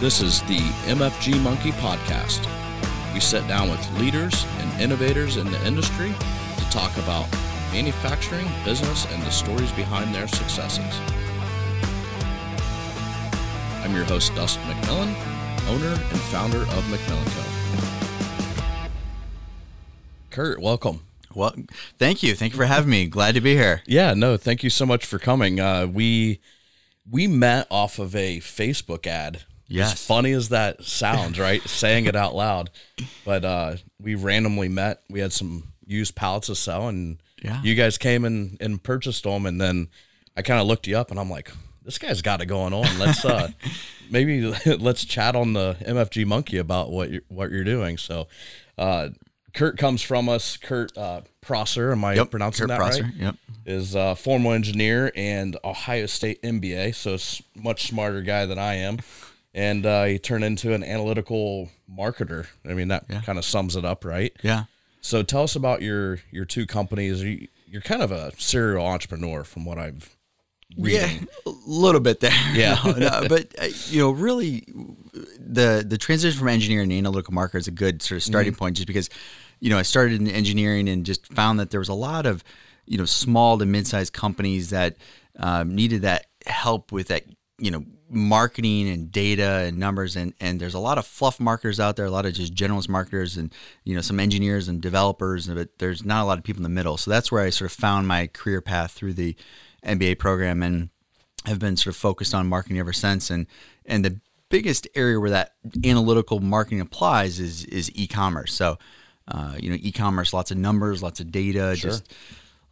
This is the MFG Monkey Podcast. We sit down with leaders and innovators in the industry to talk about manufacturing, business, and the stories behind their successes. I'm your host, Dustin McMillan, owner and founder of McMillan Co. Kurt, welcome. Well, thank you. Thank you for having me. Glad to be here. Yeah, no, thank you so much for coming. Uh, we we met off of a Facebook ad. Yes. As funny as that sounds, right? Saying it out loud. But uh, we randomly met. We had some used pallets to sell, and Yeah. you guys came and, and purchased them. And then I kind of looked you up, and I'm like, this guy's got it going on. Let's uh, maybe let's chat on the MFG Monkey about what you're what you're doing. So, uh, Kurt comes from us. Kurt uh, Prosser, am I Yep. pronouncing Kurt that Prosser, right? Yep. is a formal engineer and Ohio State MBA, so much smarter guy than I am. And uh, he turned into an analytical marketer. I mean, that Yeah. kind of sums it up, right? Yeah. So tell us about your your two companies. You, you're kind of a serial entrepreneur, from what I've reading. Yeah, a little bit there. Yeah. No, no, but uh, you know, really, the the transition from engineering to analytical marketer is a good sort of starting point, just because you know I started in engineering and just found that there was a lot of you know small to mid sized companies that um, needed that help with that you know marketing and data and numbers and and there's a lot of fluff marketers out there a lot of just generalist marketers and you know some engineers and developers but there's not a lot of people in the middle. So that's where i sort of found my career path through the mba program and have been sort of focused on marketing ever since. And and the biggest area where that analytical marketing applies is is e-commerce. So uh, you know e-commerce lots of numbers lots of data just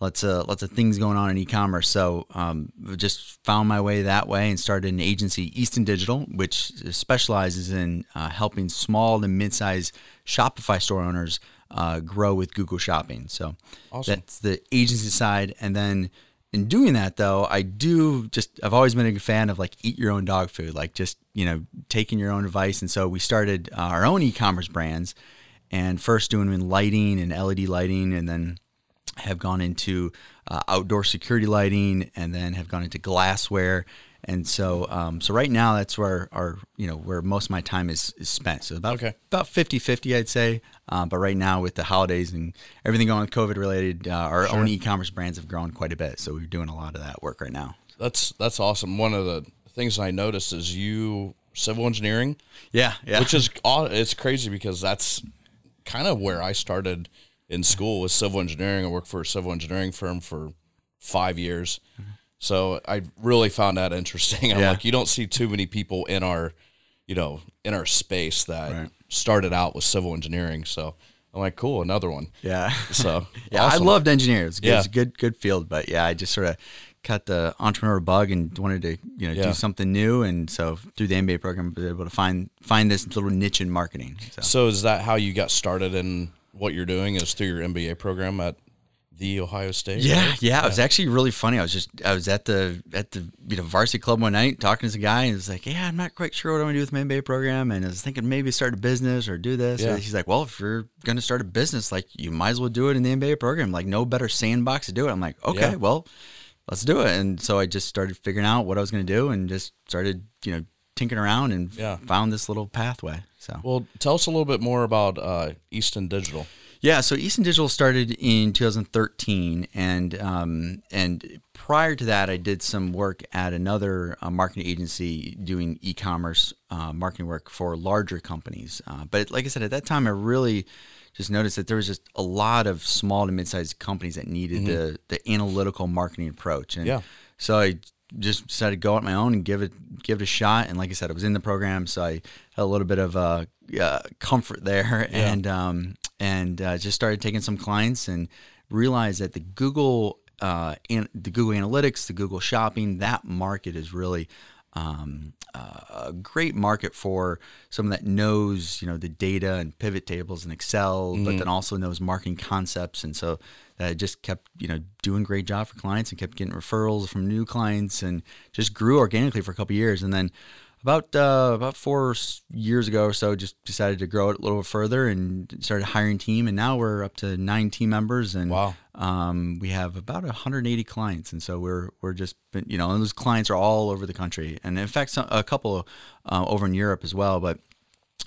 lots of lots of things going on in e-commerce. So um, just found my way that way and started an agency, Easton Digital, which specializes in uh, helping small to mid-sized Shopify store owners uh, grow with Google Shopping. So Awesome. that's the agency side, and then. In doing that, though, I do just, I've always been a fan of like eat your own dog food, like just, you know, taking your own advice. And so we started uh, our own e commerce brands and first doing in lighting and LED lighting, and then have gone into uh, outdoor security lighting and then have gone into glassware. And so um, so right now that's where our you know where most of my time is, is spent. So about Okay. about 50 50 i'd say. Uh, but right now with the holidays and everything going with covid related uh, our own e-commerce brands have grown quite a bit. So we're doing a lot of that work right now. That's that's awesome. One of the things I noticed is you civil engineering, yeah yeah. Which is it's crazy because that's kind of where I started in school was civil engineering. I worked for a civil engineering firm for five years, so I really found that interesting. I'm Yeah. like, you don't see too many people in our, you know, in our space that Right. started out with civil engineering. So I'm like, cool, another one. yeah So Yeah, awesome. I loved engineers. It was, good. Yeah. it was a good, good field. But yeah, I just sort of cut the entrepreneur bug and wanted to, you know, Yeah. do something new. And so through the MBA program, I was able to find find this little niche in marketing. So, So is that how you got started in what you're doing? Is through your MBA program at the Ohio State? yeah, right? yeah, it was actually really funny. I was just I was at the at the you know varsity club one night talking to some guy and he was like, yeah, I'm not quite sure what I'm gonna do with my MBA program, and I was thinking maybe start a business or do this. Yeah. And he's like, well, if you're gonna start a business, like you might as well do it in the MBA program. Like no better sandbox to do it. I'm like, okay, Yeah. well, let's do it. And so I just started figuring out what I was gonna do and just started you know tinkering around and Yeah. found this little pathway. So Well, tell us a little bit more about uh, Easton Digital. Yeah, so Easton Digital started in 2013, and um, and prior to that, I did some work at another uh, marketing agency doing e-commerce uh, marketing work for larger companies. Uh, but like I said, at that time, I really just noticed that there was just a lot of small to mid-sized companies that needed the the analytical marketing approach. And Yeah. so I just decided to go on my own and give it give it a shot. And like I said, I was in the program, so I had a little bit of uh, uh, comfort there, and um, and uh, just started taking some clients and realized that the Google uh, an, the Google Analytics, the Google Shopping, that market is really um, a great market for someone that knows you know the data and pivot tables and Excel, but mm-hmm. then also knows marketing concepts, and so that just kept you know doing a great job for clients and kept getting referrals from new clients and just grew organically for a couple of years, and then about uh, about four years ago or so, just decided to grow it a little further and started hiring team, and now we're up to nine team members, and Wow. um, we have about 180 clients, and so we're we're just been, you know, and those clients are all over the country, and in fact, some, a couple uh, over in Europe as well, but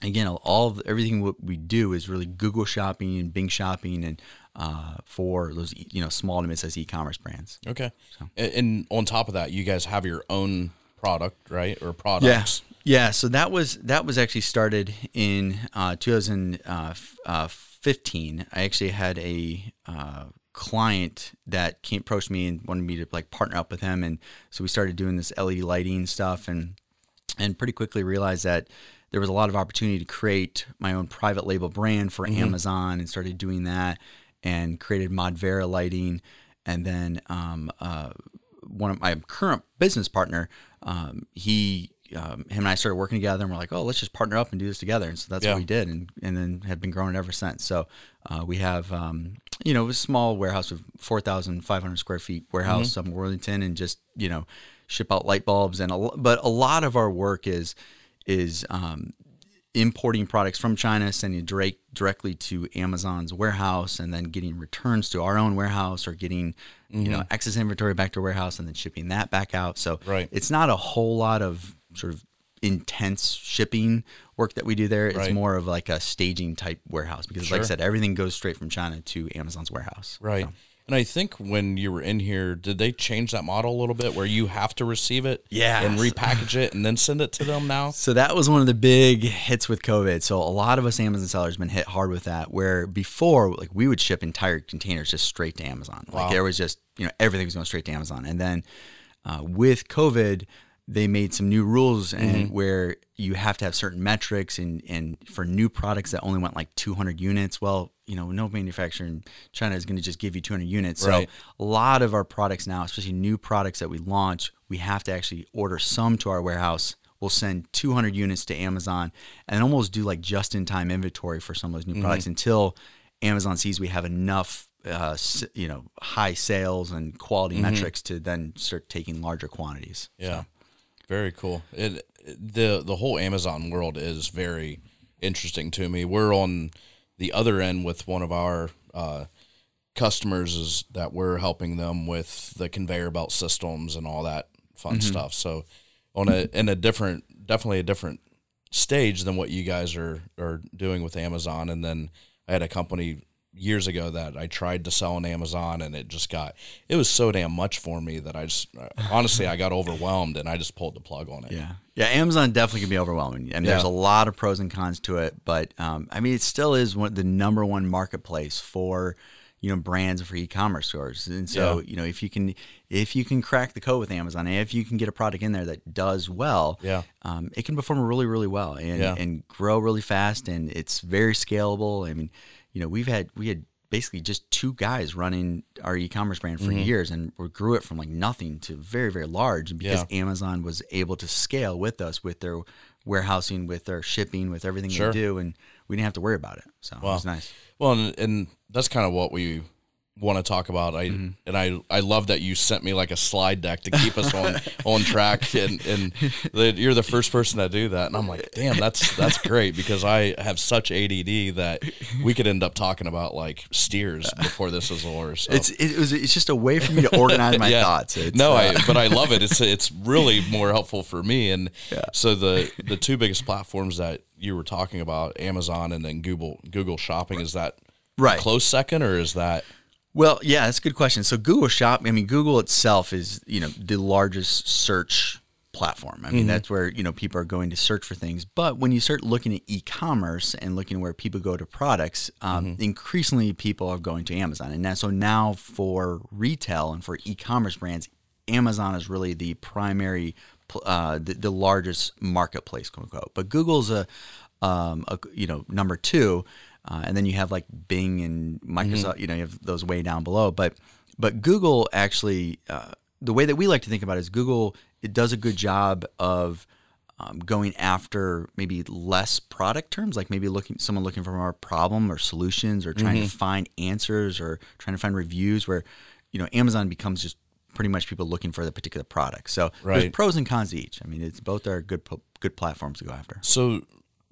again, all of everything what we do is really Google Shopping and Bing Shopping, and uh, for those you know small to mid-sized e-commerce brands. Okay. And, and on top of that, you guys have your own product, right? Or products. yeah. Yeah. So that was that was actually started in uh, 2015. I actually had a uh, client that came approached me and wanted me to like partner up with him, and so we started doing this LED lighting stuff, and and pretty quickly realized that there was a lot of opportunity to create my own private label brand for Amazon, and started doing that, and created Modvera lighting, and then um, uh, one of my current business partner, um, he, um, him and I started working together, and we're like, oh, let's just partner up and do this together. And so that's Yeah. what we did, and and then have been growing ever since. So uh, we have, um, you know, a small warehouse of four thousand five hundred square feet warehouse up in Worthington, and just you know, ship out light bulbs, and a, but a lot of our work is is um, importing products from China, sending direct directly to Amazon's warehouse, and then getting returns to our own warehouse, or getting you know mm-hmm. excess inventory back to warehouse, and then shipping that back out. So Right. it's not a whole lot of sort of intense shipping work that we do there. It's Right. more of like a staging type warehouse because, like I said, everything goes straight from China to Amazon's warehouse. Right. And I think when you were in here, did they change that model a little bit where you have to receive it Yeah. and repackage it and then send it to them now? So that was one of the big hits with COVID. So a lot of us Amazon sellers been hit hard with that. Where before, like we would ship entire containers just straight to Amazon. Like there was just you know everything was going straight to Amazon. And then uh, with COVID, they made some new rules and where you have to have certain metrics and and for new products that only went like 200 units. Well, you know, no manufacturer in China is going to just give you 200 units. Right. So a lot of our products now, especially new products that we launch, we have to actually order some to our warehouse. We'll send 200 units to Amazon and almost do like just in time inventory for some of those new Mm-hmm. products until Amazon sees we have enough, uh, you know, high sales and quality Mm-hmm. metrics to then start taking larger quantities. Yeah. Very cool. It the the whole Amazon world is very interesting to me. We're on the other end with one of our uh, customers is that we're helping them with the conveyor belt systems and all that fun stuff. So on a in a different definitely a different stage than what you guys are are doing with Amazon and then I had a company years ago that I tried to sell on Amazon and it just got it was so damn much for me that I just honestly I got overwhelmed and I just pulled the plug on it. Yeah, yeah. Amazon definitely can be overwhelming, and there's Yeah. a lot of pros and cons to it. But um, I mean, it still is one the number one marketplace for you know brands for e-commerce stores. And so Yeah. you know if you can if you can crack the code with Amazon, and if you can get a product in there that does well, Yeah. um, it can perform really really well and Yeah. and grow really fast, and it's very scalable. I mean, you know, we've had we had basically just two guys running our e-commerce brand for Mm-hmm. years and we grew it from like nothing to very very large because Yeah. Amazon was able to scale with us with their warehousing, with their shipping, with everything Sure. they do, and we didn't have to worry about it. So it was nice. Well, and, and that's kind of what we want to talk about. I Mm-hmm. and I I love that you sent me like a slide deck to keep us on on track, and and that you're the first person to do that. And I'm like, damn, that's that's great because I have such ADD that we could end up talking about like steers before this is over. So. It's it was it's just a way for me to organize my Yeah. thoughts. It's, no, uh, I but I love it. It's it's really more helpful for me. And so the the two biggest platforms that you were talking about, Amazon and then Google Google Shopping, is that Right. close second or is that Well, yeah, that's a good question. So Google Shop, I mean, Google itself is, you know, the largest search platform. I mean, that's where, you know, people are going to search for things. But when you start looking at e-commerce and looking where people go to products, um, increasingly people are going to Amazon. And that, so now for retail and for e-commerce brands, Amazon is really the primary, uh, the, the largest marketplace, quote unquote. But Google's a, um, a you know, number two. Uh, and then you have like Bing and Microsoft. You know, you have those way down below. But but Google actually, uh, the way that we like to think about it is Google. It does a good job of um, going after maybe less product terms, like maybe looking someone looking for more problem or solutions, or trying to find answers, or trying to find reviews. Where you know Amazon becomes just pretty much people looking for the particular product. So there's pros and cons to each. I mean, it's both are good good platforms to go after. So,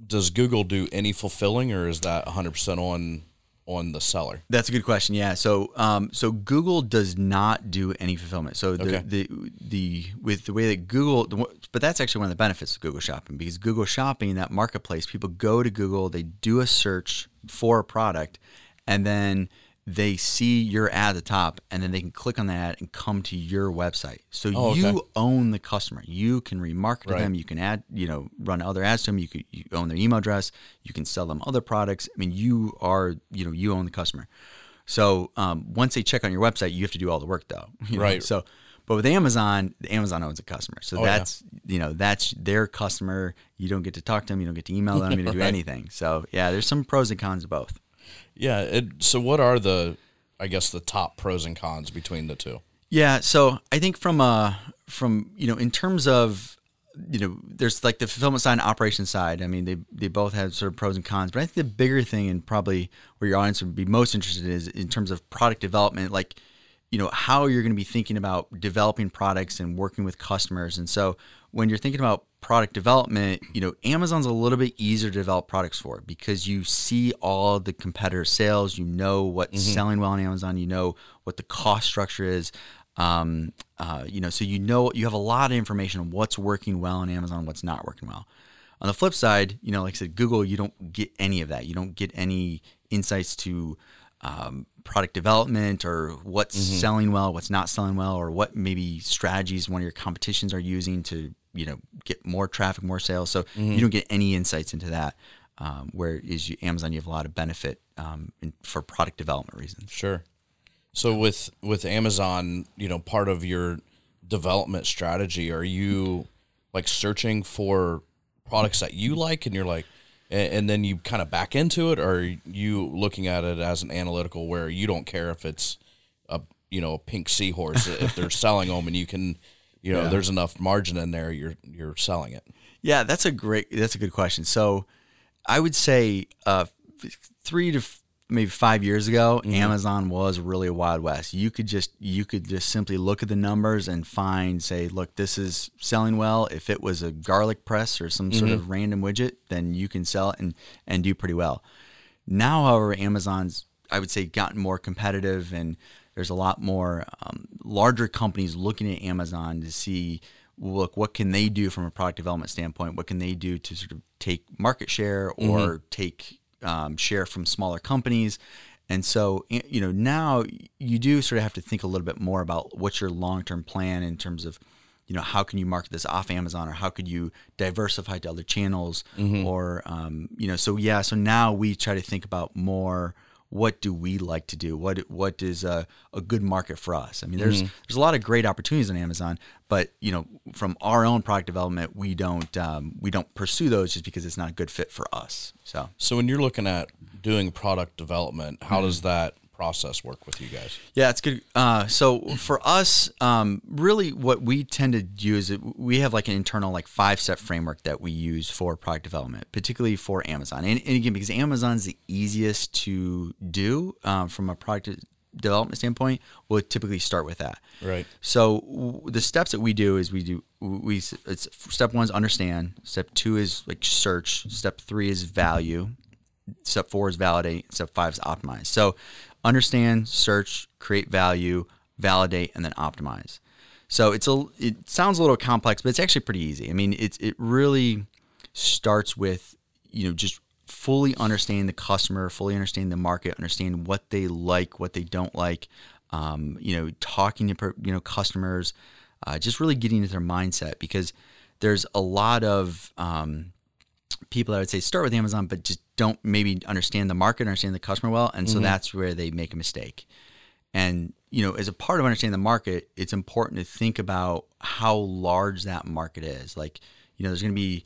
does Google do any fulfilling, or is that 100 percent on on the seller? That's a good question. Yeah. So, um, so Google does not do any fulfillment. So the, Okay. the the with the way that Google, but that's actually one of the benefits of Google Shopping because Google Shopping, that marketplace, people go to Google, they do a search for a product, and then they see your ad at the top, and then they can click on that and come to your website. So Oh, okay. you own the customer. You can remarket to Right. them. You can add, you know, run other ads to them. You could you own their email address. You can sell them other products. I mean, you are, you know, you own the customer. So um, once they check on your website, you have to do all the work though. you know? Right. So, but with Amazon, Amazon owns a customer. So Oh, yeah. that's you know that's their customer. You don't get to talk to them. You don't get to email them. You don't do Right. anything. So yeah, there's some pros and cons of both. Yeah. It, so, what are the, I guess, the top pros and cons between the two? Yeah, so I think from uh from you know in terms of you know there's like the fulfillment side and operations side. I mean they they both have sort of pros and cons, but I think the bigger thing and probably where your audience would be most interested is in terms of product development, like you know how you're going to be thinking about developing products and working with customers. And so when you're thinking about product development, you know Amazon's a little bit easier to develop products for because you see all the competitor sales, you know what's selling well on Amazon, you know what the cost structure is. Um, uh, you know, so you know you have a lot of information on what's working well on Amazon, what's not working well. On the flip side, you know, like I said, Google, you don't get any of that. You don't get any insights to um, product development or what's selling well, what's not selling well, or what maybe strategies one of your competitions are using to, you know, get more traffic, more sales. So you don't get any insights into that. Um, whereas you, Amazon, you have a lot of benefit um, in, for product development reasons. Sure. So with with Amazon, you know, part of your development strategy, are you like searching for products that you like, and you're like, and, and then you kind of back into it, or are you looking at it as an analytical where you don't care if it's a you know a pink seahorse if they're selling them and you can, you know, Yeah. there's enough margin in there, you're you're selling it. Yeah, that's a great. That's a good question. So, I would say uh, three to f- maybe five years ago, Amazon was really a wild west. You could just you could just simply look at the numbers and find, say, look, this is selling well. If it was a garlic press or some sort of random widget, then you can sell it and and do pretty well. Now, however, Amazon's I would say gotten more competitive, and there's a lot more um, larger companies looking at Amazon to see, look, what can they do from a product development standpoint? What can they do to sort of take market share or take um, share from smaller companies? And so, you know, now you do sort of have to think a little bit more about what's your long-term plan in terms of you know how can you market this off amazon or how could you diversify to other channels or um, you know so yeah so now we try to think about more what do we like to do? What what is a, a good market for us? I mean there's there's a lot of great opportunities on amazon but you know from our own product development we don't um, we don't pursue those just because it's not a good fit for us so. So when you're looking at doing product development, how does that process work with you guys? Yeah, it's good. Uh, so for us, um, really, what we tend to do is we have like an internal like five step framework that we use for product development, particularly for Amazon. And, and again, because Amazon's the easiest to do um, from a product development standpoint, we'll typically start with that. Right. So w- the steps that we do is we do we it's step one is understand. Step two is like search. Step three is value. Step four is validate. Step five is optimize. So understand, search, create value, validate, and then optimize. So it's a it sounds a little complex, but it's actually pretty easy. I mean, it's it really starts with you know just fully understanding the customer, fully understanding the market, understanding what they like, what they don't like. Um, you know, talking to you know customers, uh, just really getting into their mindset because there's a lot of um, people I would say start with Amazon, but just don't maybe understand the market, understand the customer well, and so mm-hmm. that's where they make a mistake. And you know, as a part of understanding the market, it's important to think about how large that market is. Like, you know, there's going to be,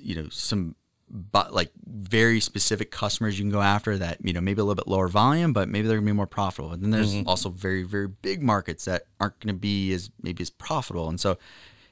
you know, some but like very specific customers you can go after that you know maybe a little bit lower volume but maybe they're going to be more profitable. And then there's mm-hmm. also very very big markets that aren't going to be as maybe as profitable. And so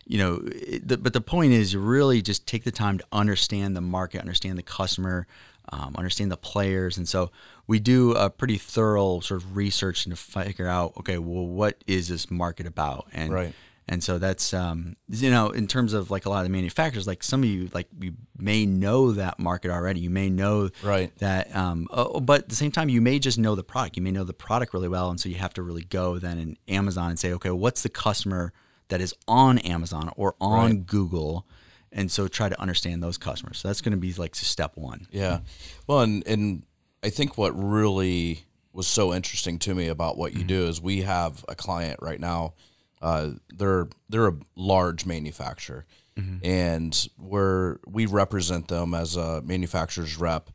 you know the, but the point is you really just take the time to understand the market understand the customer um, understand the players, and so we do a pretty thorough sort of research to figure out, okay, well, what is this market about? And Right. and so that's um, you know in terms of like a lot of the manufacturers, like some of you like you may know that market already. You may know Right. that, um, oh, but at the same time, you may just know the product. You may know the product really well, and so you have to really go then in Amazon and say, okay, what's the customer that is on Amazon or on Right. Google, and so try to understand those customers. So that's going to be like step one. Yeah. Well, and, and I think what really was so interesting to me about what you do mm-hmm. is we have a client right now. Uh, they're they're a large manufacturer, mm-hmm. and we're we represent them as a manufacturer's rep,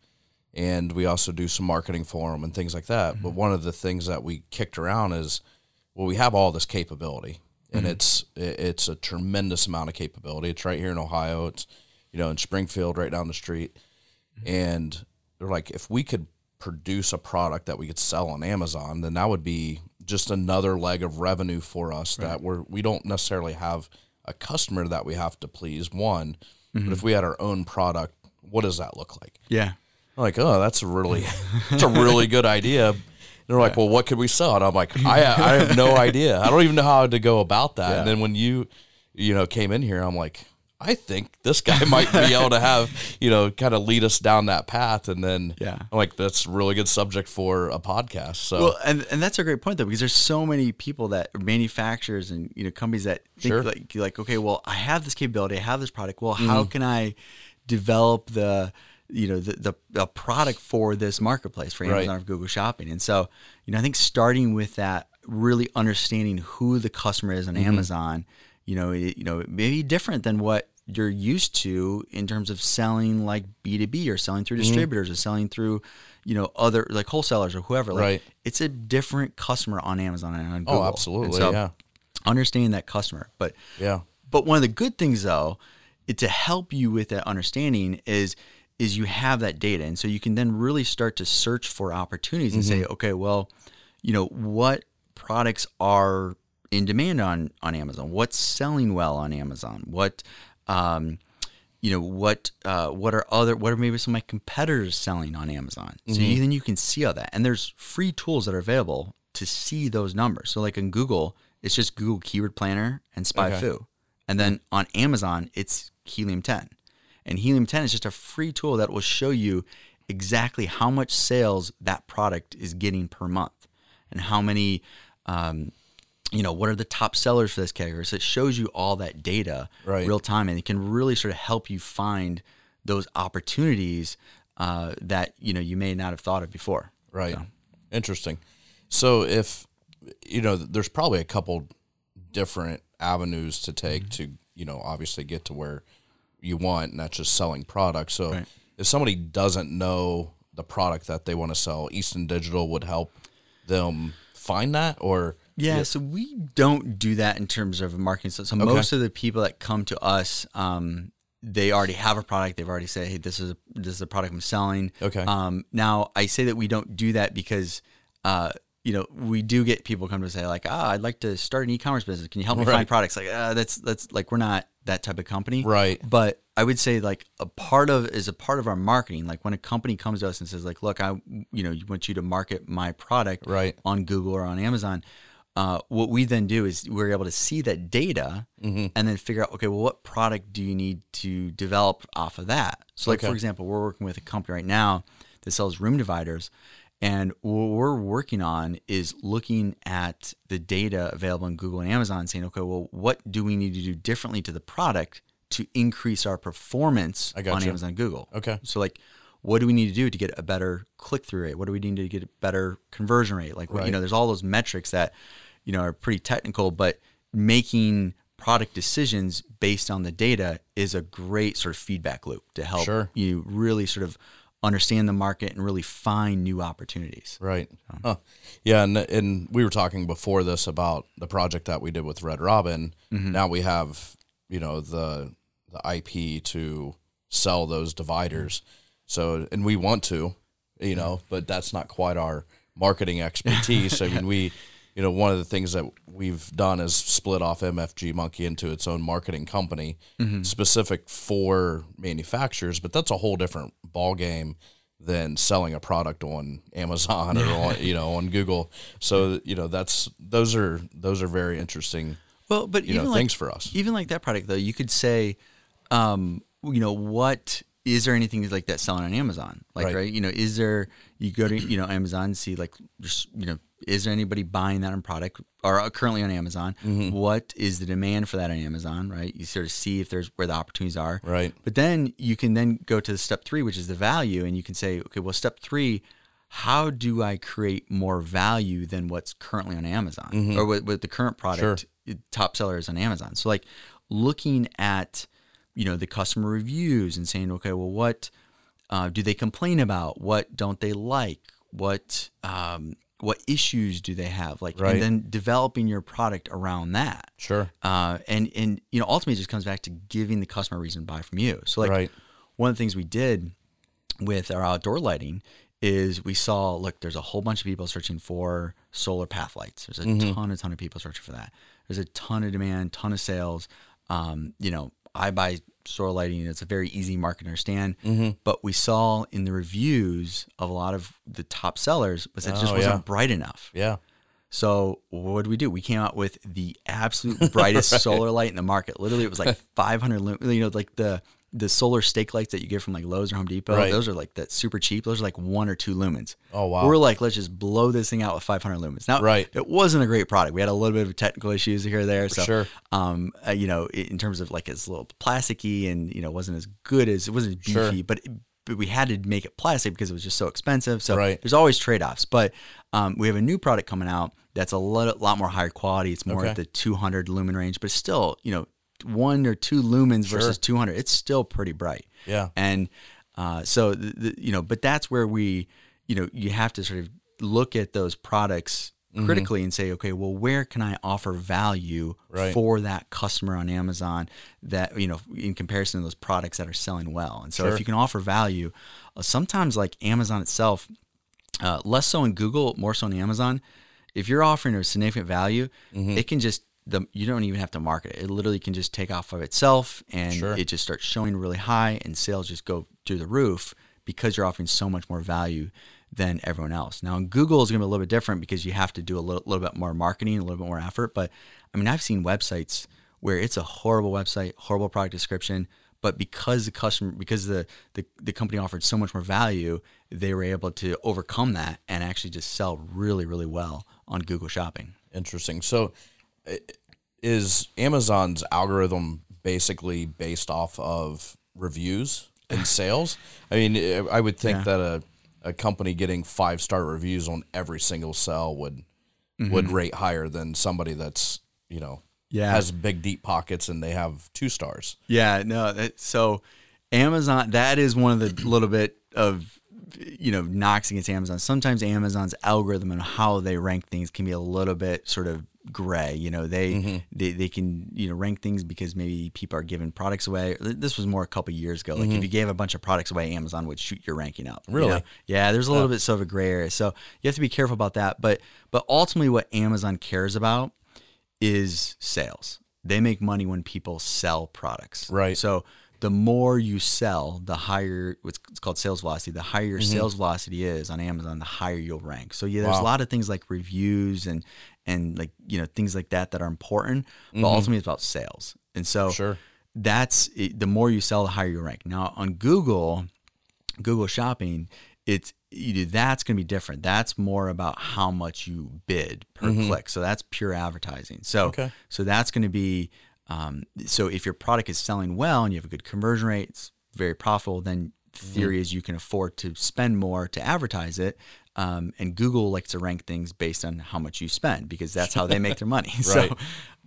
and we also do some marketing for them and things like that. But mm-hmm. one of the things that we kicked around is, well, we have all this capability, and mm-hmm. it's it- it's a tremendous amount of capability. It's right here in Ohio. It's you know in Springfield, right down the street. Mm-hmm. And they're like if we could produce a product that we could sell on Amazon then that would be just another leg of revenue for us that we're we don't necessarily have a customer that we have to please one. But if mm-hmm. we had our own product what does that look like? Yeah. I'm like oh that's a really that's a really good idea they're like well what could we sell and I'm like I I have no idea I don't even know how to go about that and then when you you know came in here I'm like I think this guy might be able to have, you know, kind of lead us down that path. And then, Yeah. I'm like, that's a really good subject for a podcast. So, Well, and and that's a great point though, because there's so many people that manufacturers and you know companies that think Sure. like like okay, well, I have this capability, I have this product. Well, how mm-hmm. can I develop the you know the, the the product for this marketplace for Right. Amazon or Google Shopping? And so you know, I think starting with that, really understanding who the customer is on mm-hmm. Amazon, you know, it, you know, it may be different than what you're used to in terms of selling like B2B or selling through mm-hmm. distributors or selling through, you know, other like wholesalers or whoever. Like, Right. It's a different customer on Amazon and on oh, Google. oh, absolutely. so yeah. Understanding that customer. But Yeah. but one of the good things though, it, to help you with that understanding is is you have that data, and so you can then really start to search for opportunities and say, okay, well, you know, what products are in demand on on Amazon? What's selling well on Amazon? What um, you know what uh, what are other what are maybe some of my competitors selling on Amazon? So you, then you can see all that, and there's free tools that are available to see those numbers. So like in Google, it's just Google Keyword Planner and SpyFu, and then on Amazon, it's Helium 10, and Helium 10 is just a free tool that will show you exactly how much sales that product is getting per month, and how many. Um, you know what are the top sellers for this category so it shows you all that data Right. real time and it can really sort of help you find those opportunities uh, that you know you may not have thought of before Right. Interesting. So if you know, there's probably a couple different avenues to take Mm-hmm. to you know obviously get to where you want, and that's just selling products. So Right. if somebody doesn't know the product that they want to sell, Easton Digital would help them find that, or Yeah, so we don't do that in terms of marketing. So, so most of the people that come to us, um, they already have a product. They've already said, "Hey, this is a, this is the product I'm selling." Okay. Um, now I say that we don't do that because, uh, you know, we do get people come to say like, "Ah, I'd like to start an e-commerce business. Can you help me Right. find products?" Like, uh, that's that's like we're not that type of company, Right. But I would say like a part of is a part of our marketing. Like when a company comes to us and says like, "Look, I you know, you want you to market my product Right. on Google or on Amazon." Uh, what we then do is we're able to see that data Mm-hmm. and then figure out, okay, well, what product do you need to develop off of that? So, like Okay. for example, we're working with a company right now that sells room dividers, and what we're working on is looking at the data available in Google and Amazon, saying, okay, well, what do we need to do differently to the product to increase our performance on gotcha. Amazon and Google? Okay. So, like, what do we need to do to get a better click through rate? What do we need to get a better conversion rate? Like, you know, there's all those metrics that, you know, are pretty technical, but making product decisions based on the data is a great sort of feedback loop to help Sure. you really sort of understand the market and really find new opportunities. Right. Huh. Yeah, and and we were talking before this about the project that we did with Red Robin. Mm-hmm. Now we have you know the the IP to sell those dividers. So and we want to, you know, but that's not quite our marketing expertise. I mean, we you know, one of the things that we've done is split off MFG Monkey into its own marketing company specific for manufacturers, but that's a whole different ball game than selling a product on Amazon or on you know on Google. So you know that's those are those are very interesting. Well, but you even know like, things for us. even like that product though, you could say, um, you know, what is there anything like that selling on Amazon? Like, Right. right. You know, is there you go to you know Amazon see like just you know is there anybody buying that on product or uh, currently on Amazon? Mm-hmm. What is the demand for that on Amazon? Right. You sort of see if there's where the opportunities are. Right. But then you can then go to the step three, which is the value, and you can say, okay, well, step three, how do I create more value than what's currently on Amazon or what, what the current product top seller is on Amazon? So like looking at you know the customer reviews and saying, okay, well, what uh, do they complain about? What don't they like? What um, what issues do they have? Like, Right. and then developing your product around that. Sure. Uh, and and you know ultimately it just comes back to giving the customer a reason to buy from you. So like Right. one of the things we did with our outdoor lighting is we saw look there's a whole bunch of people searching for solar path lights. There's a ton a ton of people searching for that. There's a ton of demand, ton of sales. Um, you know I buy solar lighting. It's a very easy market to understand. Mm-hmm. But we saw in the reviews of a lot of the top sellers was that it just Oh, wasn't yeah. bright enough. Yeah. So what did we do? We came out with the absolute brightest solar light in the market. Literally, it was like 500 lum- You know, like the the solar stake lights that you get from like Lowe's or Home Depot. Right. Those are like that super cheap. Those are like one or two lumens. Oh, wow. We're like, let's just blow this thing out with 500 lumens. Now, Right. it wasn't a great product. We had a little bit of technical issues here or there. So, sure. um, uh, you know, in terms of like it's a little plasticky and you know wasn't as good as it wasn't as Sure. beefy, but. But we had to make it plastic because it was just so expensive. So Right. there's always trade offs. But um, we have a new product coming out that's a lot, lot more higher quality. It's more Okay. at the 200 lumen range, but still, you know, one or two lumens versus 200, it's still pretty bright. Yeah. And uh, so, the, the, you know, but that's where we, you know, you have to sort of look at those products Mm-hmm. critically and say, okay, well, where can I offer value Right. for that customer on Amazon that, you know, in comparison to those products that are selling well? And so Sure. if you can offer value, uh, sometimes like Amazon itself, uh, less so in Google, more so in Amazon. If you're offering a significant value, Mm-hmm. it can just the you don't even have to market it. It literally can just take off of itself, and Sure. it just starts showing really high, and sales just go through the roof because you're offering so much more value than everyone else. Now, in Google is going to be a little bit different because you have to do a little, little bit more marketing, a little bit more effort. But I mean, I've seen websites where it's a horrible website, horrible product description, but because the customer, because the, the the company offered so much more value, they were able to overcome that and actually just sell really, really well on Google Shopping. Interesting. So, is Amazon's algorithm basically based off of reviews and sales? I mean, I would think Yeah. that a, a company getting five star reviews on every single sell would Mm-hmm. would rate higher than somebody that's you know Yeah. has big deep pockets and they have two stars. Yeah, no. That, so Amazon, that is one of the little bit of you know knocks against Amazon. Sometimes Amazon's algorithm and how they rank things can be a little bit sort of gray. You know, they mm-hmm. they, they can you know rank things because maybe people are giving products away. This was more a couple years ago. Like if mm-hmm. you gave a bunch of products away, Amazon would shoot your ranking up. you Really? know? Yeah, there's a little bit sort of a gray area. So you have to be careful about that. But but ultimately, what Amazon cares about is sales. They make money when people sell products. Right. So the more you sell, the higher what's it's called sales velocity. The higher your mm-hmm. sales velocity is on Amazon, the higher you'll rank. So yeah, there's Wow. a lot of things like reviews and and like you know things like that that are important, but mm-hmm. ultimately it's about sales. And so Sure. that's it, the more you sell, the higher you rank. Now on Google, Google Shopping, it's you know, that's going to be different. That's more about how much you bid per mm-hmm. click. So that's pure advertising. So Okay. so that's going to be um, so if your product is selling well and you have a good conversion rate, it's very profitable. Then mm-hmm. theory is you can afford to spend more to advertise it. Um, and Google likes to rank things based on how much you spend because that's how they make their money. Right. So,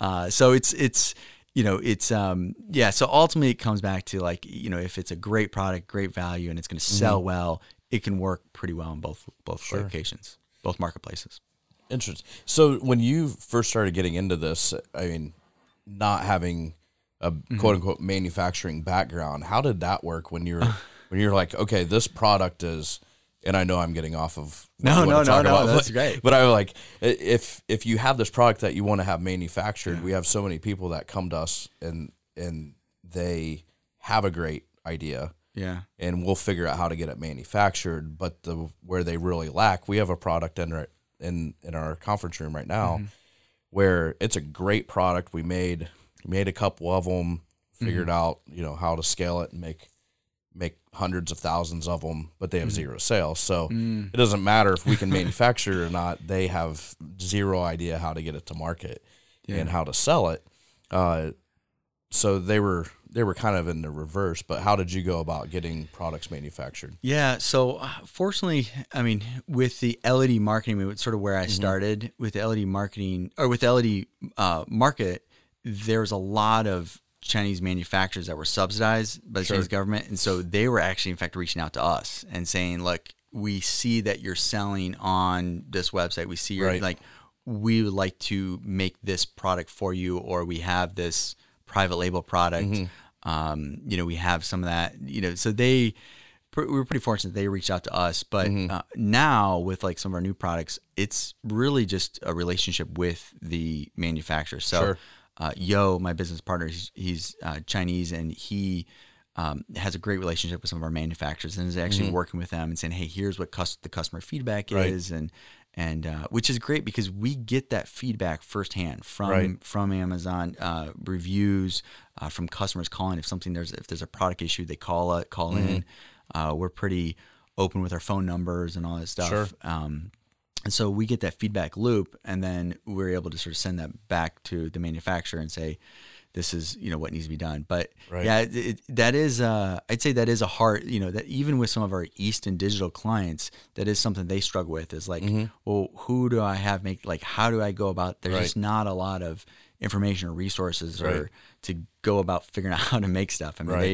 uh, so it's it's you know it's um yeah. So ultimately, it comes back to like you know if it's a great product, great value, and it's going to sell well, it can work pretty well in both both locations, both marketplaces. Interesting. So when you first started getting into this, I mean, not having a Mm-hmm. quote unquote manufacturing background, how did that work when you're when you're like, okay, this product is and I know I'm getting off of No, no, no, no, about, that's but- great. But I was like, if if you have this product that you want to have manufactured, we have so many people that come to us and and they have a great idea, Yeah. and we'll figure out how to get it manufactured. But the where they really lack, we have a product in our in in our conference room right now, Mm-hmm. where it's a great product. We made made a couple of them, figured Mm-hmm. out you know how to scale it and make make hundreds of thousands of them, but they have Mm-hmm. zero sales. So Mm. it doesn't matter if we can manufacture or not. They have zero idea how to get it to market and how to sell it. Uh, so they were they were kind of in the reverse. But how did you go about getting products manufactured? Yeah. So uh, fortunately, I mean, with the LED marketing, it's sort of where Mm-hmm. I started with LED marketing or with LED uh, market. There's a lot of Chinese manufacturers that were subsidized by the Sure. Chinese government, and so they were actually, in fact, reaching out to us and saying, "Look, we see that you're selling on this website. We see you're Right. like, we would like to make this product for you, or we have this private label product. Mm-hmm. Um, you know, we have some of that. You know, so they we were pretty fortunate they reached out to us. But Mm-hmm. uh, now with like some of our new products, it's really just a relationship with the manufacturer. So, Sure. Uh, Yo, my business partner, he's, he's uh, Chinese and he um, has a great relationship with some of our manufacturers and is actually working with them and saying, "Hey, here's what cus- the customer feedback Mm-hmm. Right. is," and and uh, which is great because we get that feedback firsthand from Right. from Amazon uh, reviews, uh, from customers calling if something there's if there's a product issue, they call it call Mm-hmm. in. Uh, we're pretty open with our phone numbers and all that stuff. Sure. Um, and so we get that feedback loop, and then we're able to sort of send that back to the manufacturer and say, "This is you know what needs to be done." But Right. yeah, it, it, that is uh, I'd say that is a hard you know that even with some of our Easton digital clients, that is something they struggle with. Is like, well, who do I have make like how do I go about? There's Mm-hmm. Right. just not a lot of information or resources Right. or to go about figuring out how to make stuff. I mean, Right. they,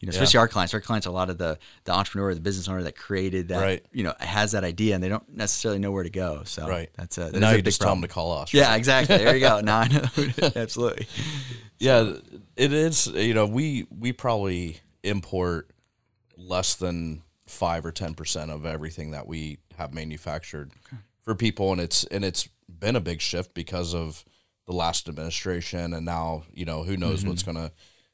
you know, especially our clients. Our clients a lot of the the entrepreneur, the business owner that created that, Right. you know, has that idea, and they don't necessarily know where to go. So Right. that's a that now a you big just tell them problem. to call us. Yeah, exactly. There you go. Now I know. Absolutely. Yeah, it is. You know, we we probably import less than five or ten percent of everything that we have manufactured for people, and it's and it's been a big shift because of the last administration, and now you know who knows what's gonna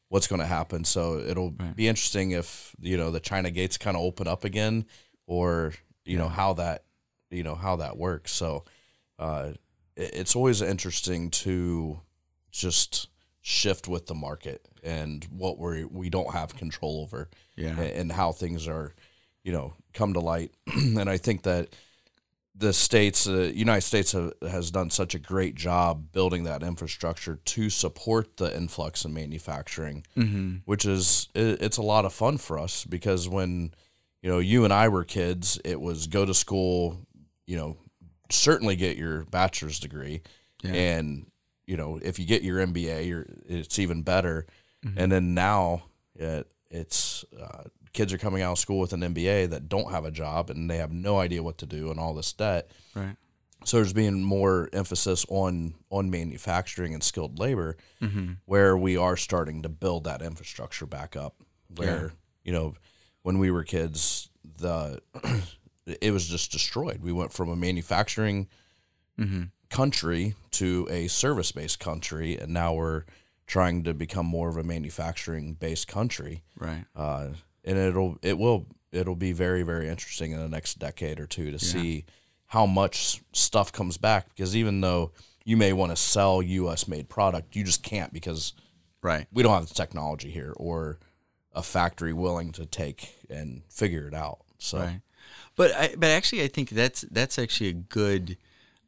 what's gonna happen. So it'll be interesting if you know the China gates kind of open up again, or you know how that you know how that works. So uh, it- it's always interesting to just shift with the market and what we we don't have control over Yeah. a- and how things are you know come to light and i think that the states uh, united states have, has done such a great job building that infrastructure to support the influx in manufacturing Mm-hmm. which is it, it's a lot of fun for us because when you know you and i were kids it was go to school you know certainly get your bachelor's degree Yeah. and you know if you get your mba you're, it's even better Mm-hmm. and then now it, it's uh, kids are coming out of school with an mba that don't have a job and they have no idea what to do and all this debt Right. so there's being more emphasis on on manufacturing and skilled labor Mm-hmm. where we are starting to build that infrastructure back up where you know when we were kids the it was just destroyed we went from a manufacturing Mm-hmm. country to a service based country and now we're trying to become more of a manufacturing based country Right. uh, and it'll it will it'll be very very interesting in the next decade or two to see how much stuff comes back because even though you may want to sell U.S. made product, you just can't because Right. we don't have the technology here or a factory willing to take and figure it out. So Right. But I, but actually, I think that's that's actually a good.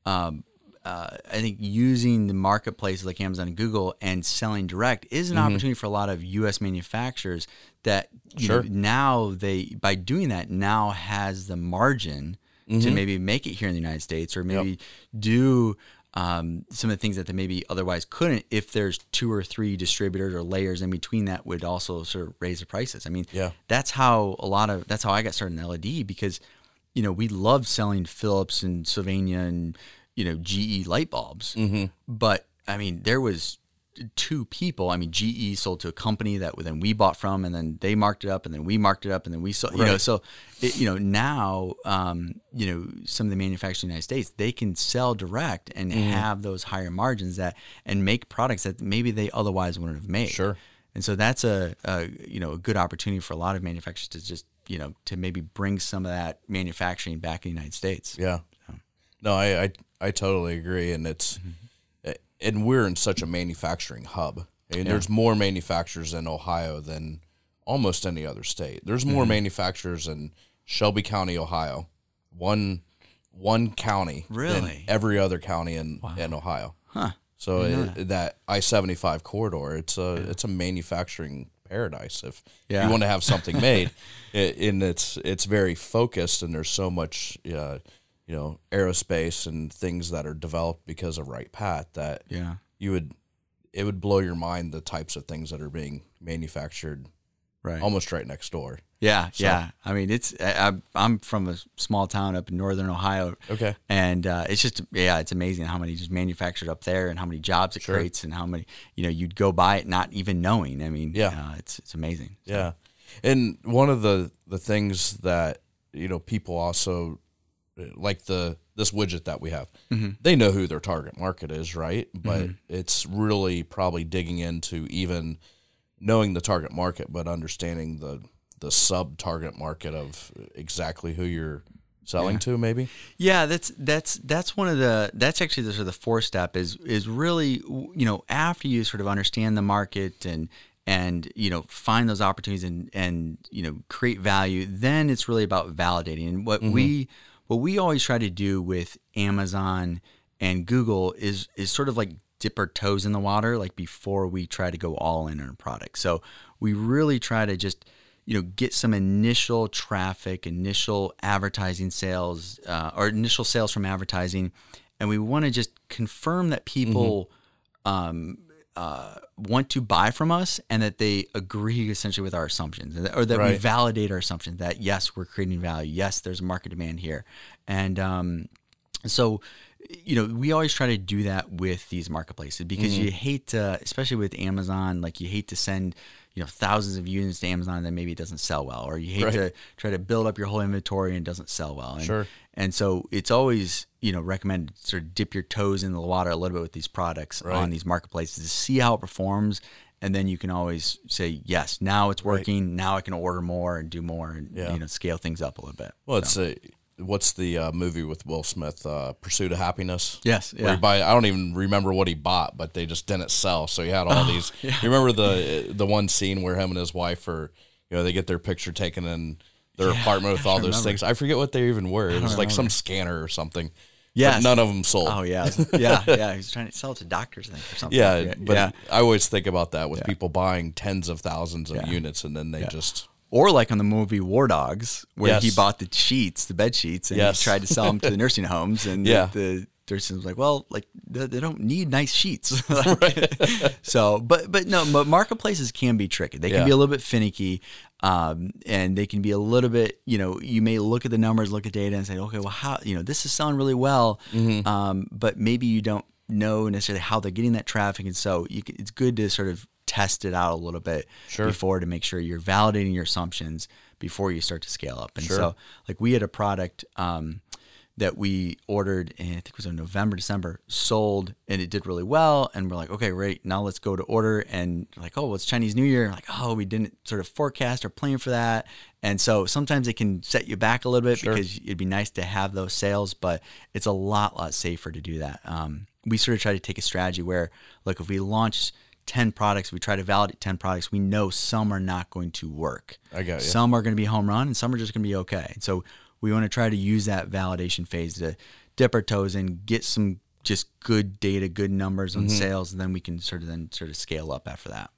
Um, uh, I think using the marketplaces like Amazon and Google and selling direct is an opportunity for a lot of U.S. manufacturers that you Sure. know, now they by doing that now has the margin to maybe make it here in the United States or maybe do um, some of the things that they maybe otherwise couldn't if there's two or three distributors or layers in between that would also sort of raise the prices. I mean, Yeah. that's how a lot of that's how I got started in LED because you know we love selling Philips and Sylvania and you know GE light bulbs, Mm-hmm. but I mean there was two people. I mean GE sold to a company that then we bought from, and then they marked it up, and then we marked it up, and then we sold. You know, so it, you know now um, you know some of the manufacturers in the United States they can sell direct and Mm-hmm. have those higher margins that and make products that maybe they otherwise wouldn't have made. Sure. and so that's a, a you know a good opportunity for a lot of manufacturers to just you know to maybe bring some of that manufacturing back in the United States. Yeah. No, I, I I totally agree, and it's mm-hmm. eh, and we're in such a manufacturing hub. I mean, there's more manufacturers in Ohio than almost any other state. There's more mm-hmm. manufacturers in Shelby County, Ohio, one one county than Really? every other county in in Ohio. Huh. So it, eh, that I seventy five corridor, it's a it's a manufacturing paradise. If Yeah. you want to have something made, it, and it's it's very focused, and there's so much, uh, you know, aerospace and things that are developed because of Wright-Patt that Yeah. you would it would blow your mind the types of things that are being manufactured Right. almost right next door. Yeah, yeah. I mean, it's I, I'm from a small town up in northern Ohio. Okay. And uh, it's just yeah, it's amazing how many just manufactured up there, and how many jobs it Sure. creates, and how many you know you'd go by it not even knowing. I mean, Yeah. uh, it's it's amazing. Yeah, and one of the the things that you know people also like the this widget that we have, mm-hmm. they know who their target market is, right? Mm-hmm. But it's really probably digging into even knowing the target market, but understanding the the sub target market of exactly who you're selling to, maybe. Yeah, that's that's that's one of the that's actually the sort of the fourth step is is really you know after you sort of understand the market and and you know find those opportunities and and you know create value, then it's really about validating. And what mm-hmm. we what we always try to do with Amazon and Google is is sort of like dip our toes in the water like before we try to go all in on a product. So we really try to just you know get some initial traffic, initial advertising sales, uh, or initial sales from advertising, and we want to just confirm that people um, uh, want to buy from us and that they agree essentially with our assumptions, or that we validate our assumptions that yes, we're creating value, yes, there's market demand here, and um, so you know we always try to do that with these marketplaces because Mm-hmm. you hate to especially with amazon like you hate to send you know thousands of units to amazon and then maybe it doesn't sell well or you hate Right. to try to build up your whole inventory and it doesn't sell well and, Sure. And so it's always you know recommended to sort of dip your toes in the water a little bit with these products Right. on these marketplaces to see how it performs and then you can always say yes now it's working now i can order more and do more and Yeah. you know scale things up a little bit Well, it's a what's the uh, movie with Will Smith, uh, Pursuit of Happyness? Yes, yeah. buy, I don't even remember what he bought, but they just didn't sell. So he had all these. You remember the the one scene where him and his wife are, you know, they get their picture taken in their apartment with all those remember. things. I forget what they even were. It was like some scanner or something. Yeah, none of them sold. Oh yeah, yeah, yeah. He's trying to sell it to doctors, I think, or something. Yeah, yeah, but yeah. I always think about that with people buying tens of thousands of Yeah. units and then they just Or like on the movie War Dogs, where he bought the sheets, the bed sheets, and Yes. he tried to sell them to the nursing homes, and Yeah. the, the nursing like, "Well, like they, they don't need nice sheets." so, but but no, but marketplaces can be tricky. They can Yeah. be a little bit finicky, um, and they can be a little bit. You know, you may look at the numbers, look at data, and say, "Okay, well, how you know this is selling really well," Mm-hmm. um, but maybe you don't know necessarily how they're getting that traffic, and so you, it's good to sort of test it out a little bit Sure. before to make sure you're validating your assumptions before you start to scale up. And Sure. so, like we had a product um, that we ordered, and I think it was in November, December, sold, and it did really well. And we're like, okay, great, now let's go to order. And like, oh, well, it's Chinese New Year. Like, oh, we didn't sort of forecast or plan for that. And so sometimes it can set you back a little bit Sure. because it'd be nice to have those sales, but it's a lot, lot safer to do that. Um, we sort of try to take a strategy where, look, if we launch 10 products, we try to validate 10 products, we know some are not going to work. I got you. Some are going to be home run and some are just going to be okay. And so we want to try to use that validation phase to dip our toes in, get some just good data, good numbers Mm-hmm. on sales, and then we can sort of then sort of scale up after that.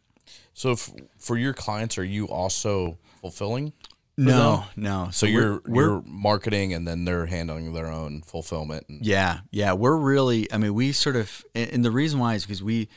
So if, for your clients, are you also fulfilling? No, them? no. So we're- you're we're you're marketing and then they're handling their own fulfillment. And, Yeah, yeah, we're really. I mean, we sort of, and and the reason why is because we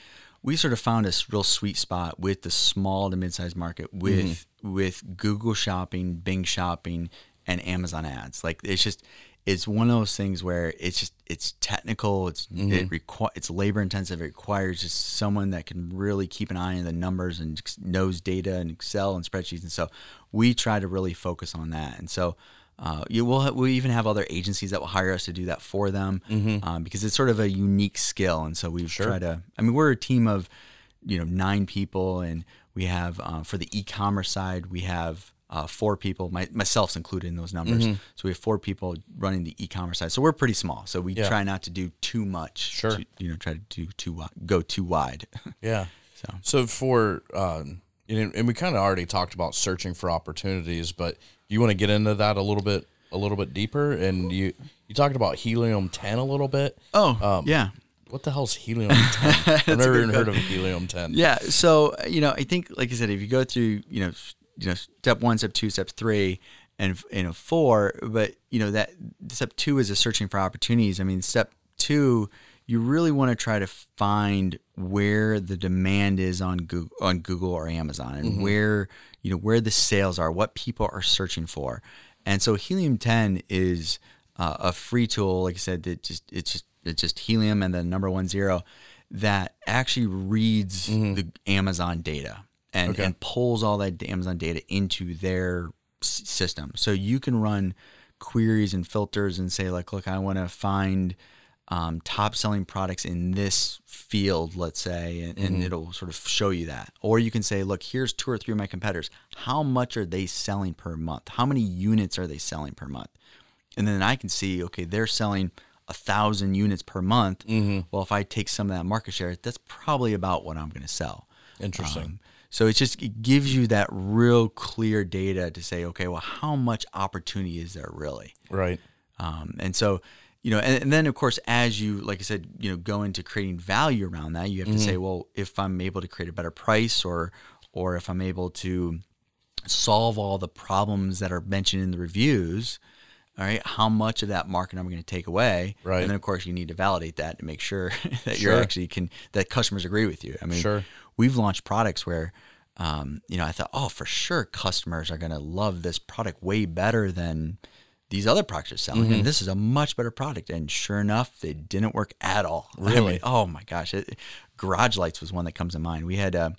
we sort of found a real sweet spot with the small to mid-sized market with with Google Shopping, Bing Shopping, and Amazon ads. Like it's just it's one of those things where it's just it's technical. It's it requi- it's labor intensive. It requires just someone that can really keep an eye on the numbers and knows data and Excel and spreadsheets. And so we try to really focus on that. And so. Uh, you we will we even have other agencies that will hire us to do that for them um, because it's sort of a unique skill, and so we've tried to. I mean, we're a team of you know nine people, and We have uh, for the e-commerce side, we have uh, four people, my, myself's included in those numbers. Mm-hmm. So we have four people running the e-commerce side. So we're pretty small. So we Yeah. try not to do too much. Sure. to, you know, try to do too go too wide. Yeah. So. so for um, you know, and we kind of already talked about searching for opportunities, but you want to get into that a little bit, a little bit deeper, and you you talked about helium ten a little bit. oh, Um, yeah. What the hell's helium ten? I've never even heard of helium ten. Yeah. So you know, I think, like I said, if you go through, you know, you know, step one, step two, step three, and you know, four, but you know that step two is a searching for opportunities. I mean, step two, you really want to try to find where the demand is on Google, on Google or Amazon, and where you know where the sales are, what people are searching for, and so Helium 10 is uh, a free tool. Like I said, that just it's just it's just Helium and the number one zero that actually reads the Amazon data and, Okay. and pulls all that Amazon data into their s- system. So you can run queries and filters and say like, look, I want to find um, top selling products in this field, let's say, and, and it'll sort of show you that. Or you can say, look, here's two or three of my competitors. How much are they selling per month? How many units are they selling per month? And then I can see, okay, they're selling a thousand units per month. Well, if I take some of that market share, that's probably about what I'm going to sell. Interesting. Um, so it's just it gives you that real clear data to say, okay, well, how much opportunity is there really? right. Um, and so, you know, and, and then of course, as you, like I said, you know, go into creating value around that, you have to say, well, if I'm able to create a better price, or or if I'm able to solve all the problems that are mentioned in the reviews, all right, how much of that market am I going to take away? Right. And then of course, you need to validate that to make sure that you're actually can that customers agree with you. I mean, Sure. We've launched products where um, you know i thought oh for sure customers are going to love this product way better than these other products are selling Mm-hmm. and this is a much better product and sure enough they didn't work at all Really? oh my gosh it, garage lights was one that comes to mind we had uh,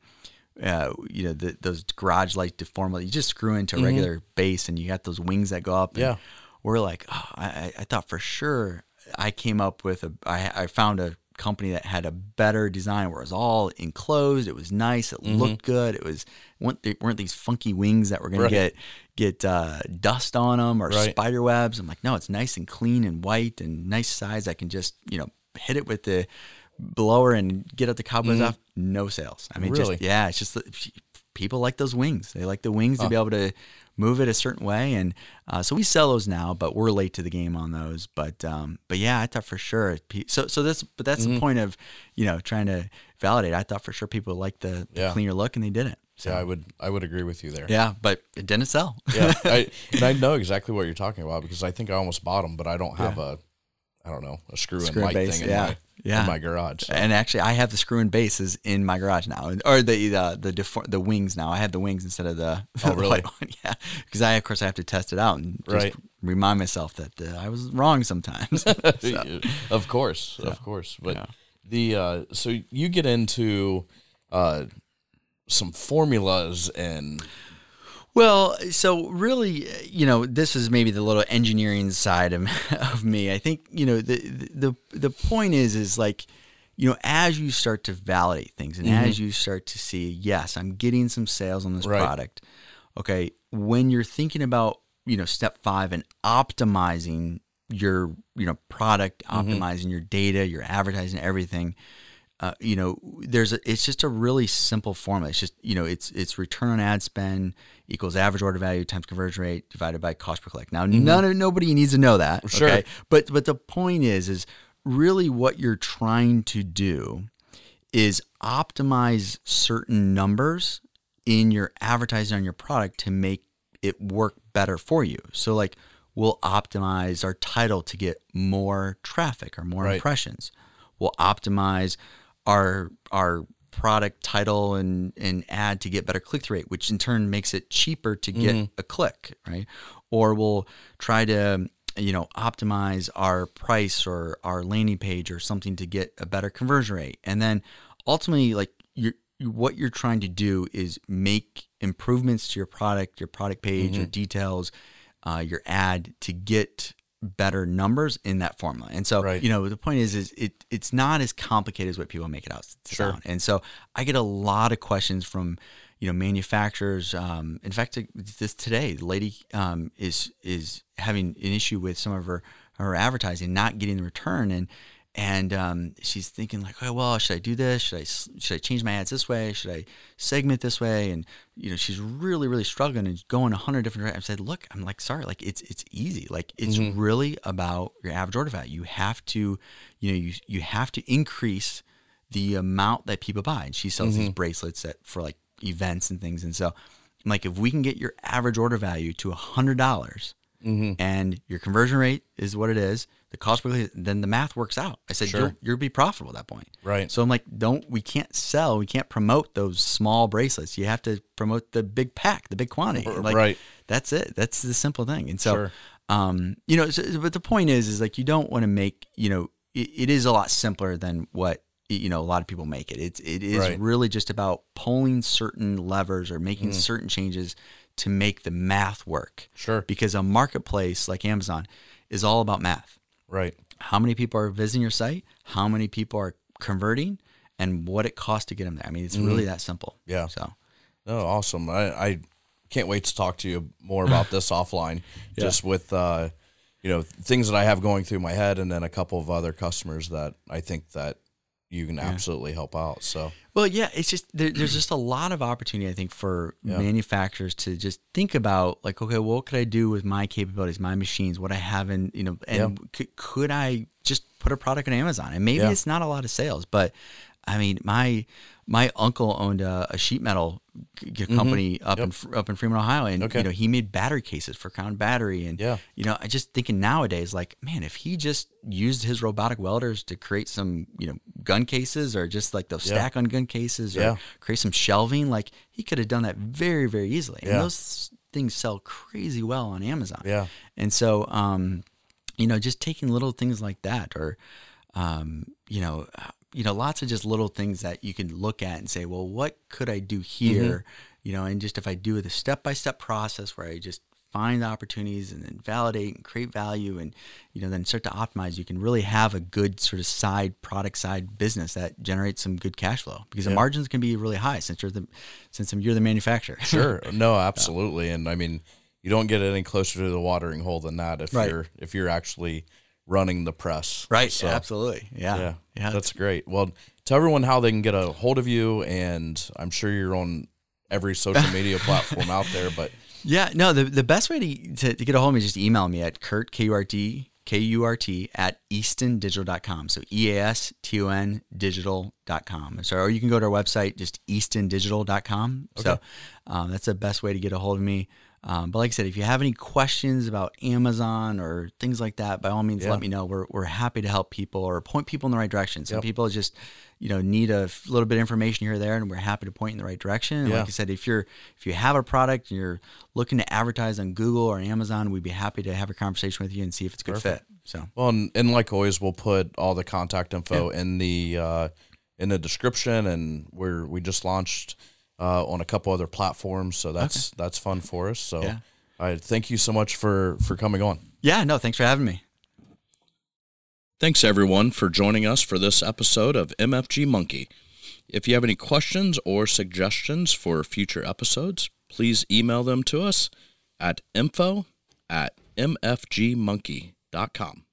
uh, you know the, those garage light deformable you just screw into a regular base and you got those wings that go up and Mm-hmm. Yeah. we're like oh, I, I- I thought for sure i came up with a i, I found a company that had a better design where it was all enclosed it was nice it looked good it was weren't, there weren't these funky wings that were going Mm-hmm. Right. to get get uh, dust on them or Right. spider webs i'm like no it's nice and clean and white and nice size i can just you know hit it with the blower and get out the cobwebs off no sales i mean Mm-hmm. Really? just yeah it's just people like those wings they like the wings to be able to move it a certain way and uh, so we sell those now but we're late to the game on those but um, but yeah i thought for sure so so this but that's Mm-hmm. the point of you know trying to validate i thought for sure people would like the, the Yeah. cleaner look and they didn't so Yeah, I would I would agree with you there. yeah but it didn't sell yeah. I, and I know exactly what you're talking about because I think I almost bought them, but I don't have a, I don't know, a screw in light base, thing in yeah. Yeah. in my garage. so. and actually i have the screw and bases in my garage now or the the the, defor- the wings now i have the wings instead of the, Oh, the really? white one yeah because i of course i have to test it out and just Right. remind myself that uh, i was wrong sometimes of course, of course. But Yeah. the uh, so you get into uh, some formulas and Well, so really, uh, you know, this is maybe the little engineering side of, of me. I think, you know, the, the the point is is like, you know, as you start to validate things and as you start to see, yes, I'm getting some sales on this Right. product. Okay, when you're thinking about, you know, step 5 and optimizing your, you know, product, optimizing your data, your advertising, everything, uh, you know, there's a, it's just a really simple formula. It's just you know, it's it's return on ad spend equals average order value times conversion rate divided by cost per click. Now, none of nobody needs to know that. Sure. Okay, but but the point is, is really what you're trying to do is optimize certain numbers in your advertising on your product to make it work better for you. So like we'll optimize our title to get more traffic or more Right. impressions. We'll optimize our our product title and, and ad to get better click through rate, which in turn makes it cheaper to get a click, right? Or we'll try to you know optimize our price or our landing page or something to get a better conversion rate. And then ultimately like you're what you're trying to do is make improvements to your product, your product page, your details, uh, your ad to get better numbers in that formula. And so, Right. you know, the point is, is it it's not as complicated as what people make it out to Sure. sound. And so, I get a lot of questions from, you know manufacturers. Um, in fact, this today, the lady um, is is having an issue with some of her her advertising not getting the return and and um, she's thinking like, oh, well, should I do this? Should I should I change my ads this way? Should I segment this way? And you know, she's really really struggling and going a hundred different. Directions. I said, look, I'm like, sorry, like it's it's easy. Like it's mm-hmm. really about your average order value. You have to, you know, you you have to increase the amount that people buy. And she sells mm-hmm. these bracelets that for like events and things. And so, I'm like, if we can get your average order value to a hundred dollars, mm-hmm. and your conversion rate is what it is the cost per click, then the math works out. I said, sure. you'll, you'll be profitable at that point. Right. So I'm like, don't, we can't sell, we can't promote those small bracelets. You have to promote the big pack, the big quantity. Like, right. That's it. That's the simple thing. And so, sure. um, you know, so, but the point is, is like, you don't want to make, you know, it, it is a lot simpler than what, you know, a lot of people make it. It's, it is right. really just about pulling certain levers or making mm. certain changes to make the math work. Sure. Because a marketplace like Amazon is all about math Right. How many people are visiting your site? How many people are converting? And what it costs to get them there. I mean, it's really mm-hmm. that simple. Yeah. So. No, awesome. I, I can't wait to talk to you more about this offline. Yeah. Just with uh, you know things that I have going through my head, and then a couple of other customers that I think that you can yeah. absolutely help out. So, well, yeah, it's just there, there's just a lot of opportunity, I think, for yeah. manufacturers to just think about like, okay, well, what could I do with my capabilities, my machines, what I have in, you know, and yeah. c- could I just put a product on Amazon? And maybe it's not a lot of sales, but I mean, my my uncle owned a, a sheet metal mm-hmm. company mm-hmm. up yep. in up in Fremont, Ohio, and okay. you know he made battery cases for Crown Battery, and yeah. you know I just thinking nowadays, like man, if he just used his robotic welders to create some you know gun cases or just like those yeah. stack on gun cases or yeah. create some shelving, like he could have done that very very easily, and those things sell crazy well on Amazon. Yeah, and so um, you know just taking little things like that or um, you know you know, lots of just little things that you can look at and say, well, what could I do here? Mm-hmm. You know, and just if I do the step by step process where I just find the opportunities and then validate and create value and you know then start to optimize you can really have a good sort of side product side business that generates some good cash flow because yeah. the margins can be really high since you're the since you're the manufacturer sure no absolutely and i mean you don't get any closer to the watering hole than that if right. you're if you're actually running the press. Right. So, absolutely. Yeah. yeah. Yeah. That's great. Well, tell everyone how they can get a hold of you. And I'm sure you're on every social media platform out there, but. Yeah. No, the, the best way to, to, to, get a hold of me is just email me at Kurt, K-U-R-T, K-U-R-T at eastondigital.com. So E-A-S-T-O-N digital.com. So, or you can go to our website, just eastondigital.com. Okay. So um, that's the best way to get a hold of me. Um, but like I said, if you have any questions about Amazon or things like that, by all means, yeah. let me know. We're, we're happy to help people or point people in the right direction. Some yep. people just, you know, need a little bit of information here or there, and we're happy to point in the right direction. And yeah. like I said, if you're if you have a product and you're looking to advertise on Google or Amazon, we'd be happy to have a conversation with you and see if it's a good Perfect. fit. So well, and, and, like always, we'll put all the contact info yeah. in the uh, in the description, and we're we just launched uh, on a couple other platforms. So that's okay. that's fun for us. So yeah. I thank you so much for for coming on. Yeah, no, thanks for having me. Thanks everyone for joining us for this episode of MFG Monkey. If you have any questions or suggestions for future episodes, please email them to us at info at mfgmonkey.com.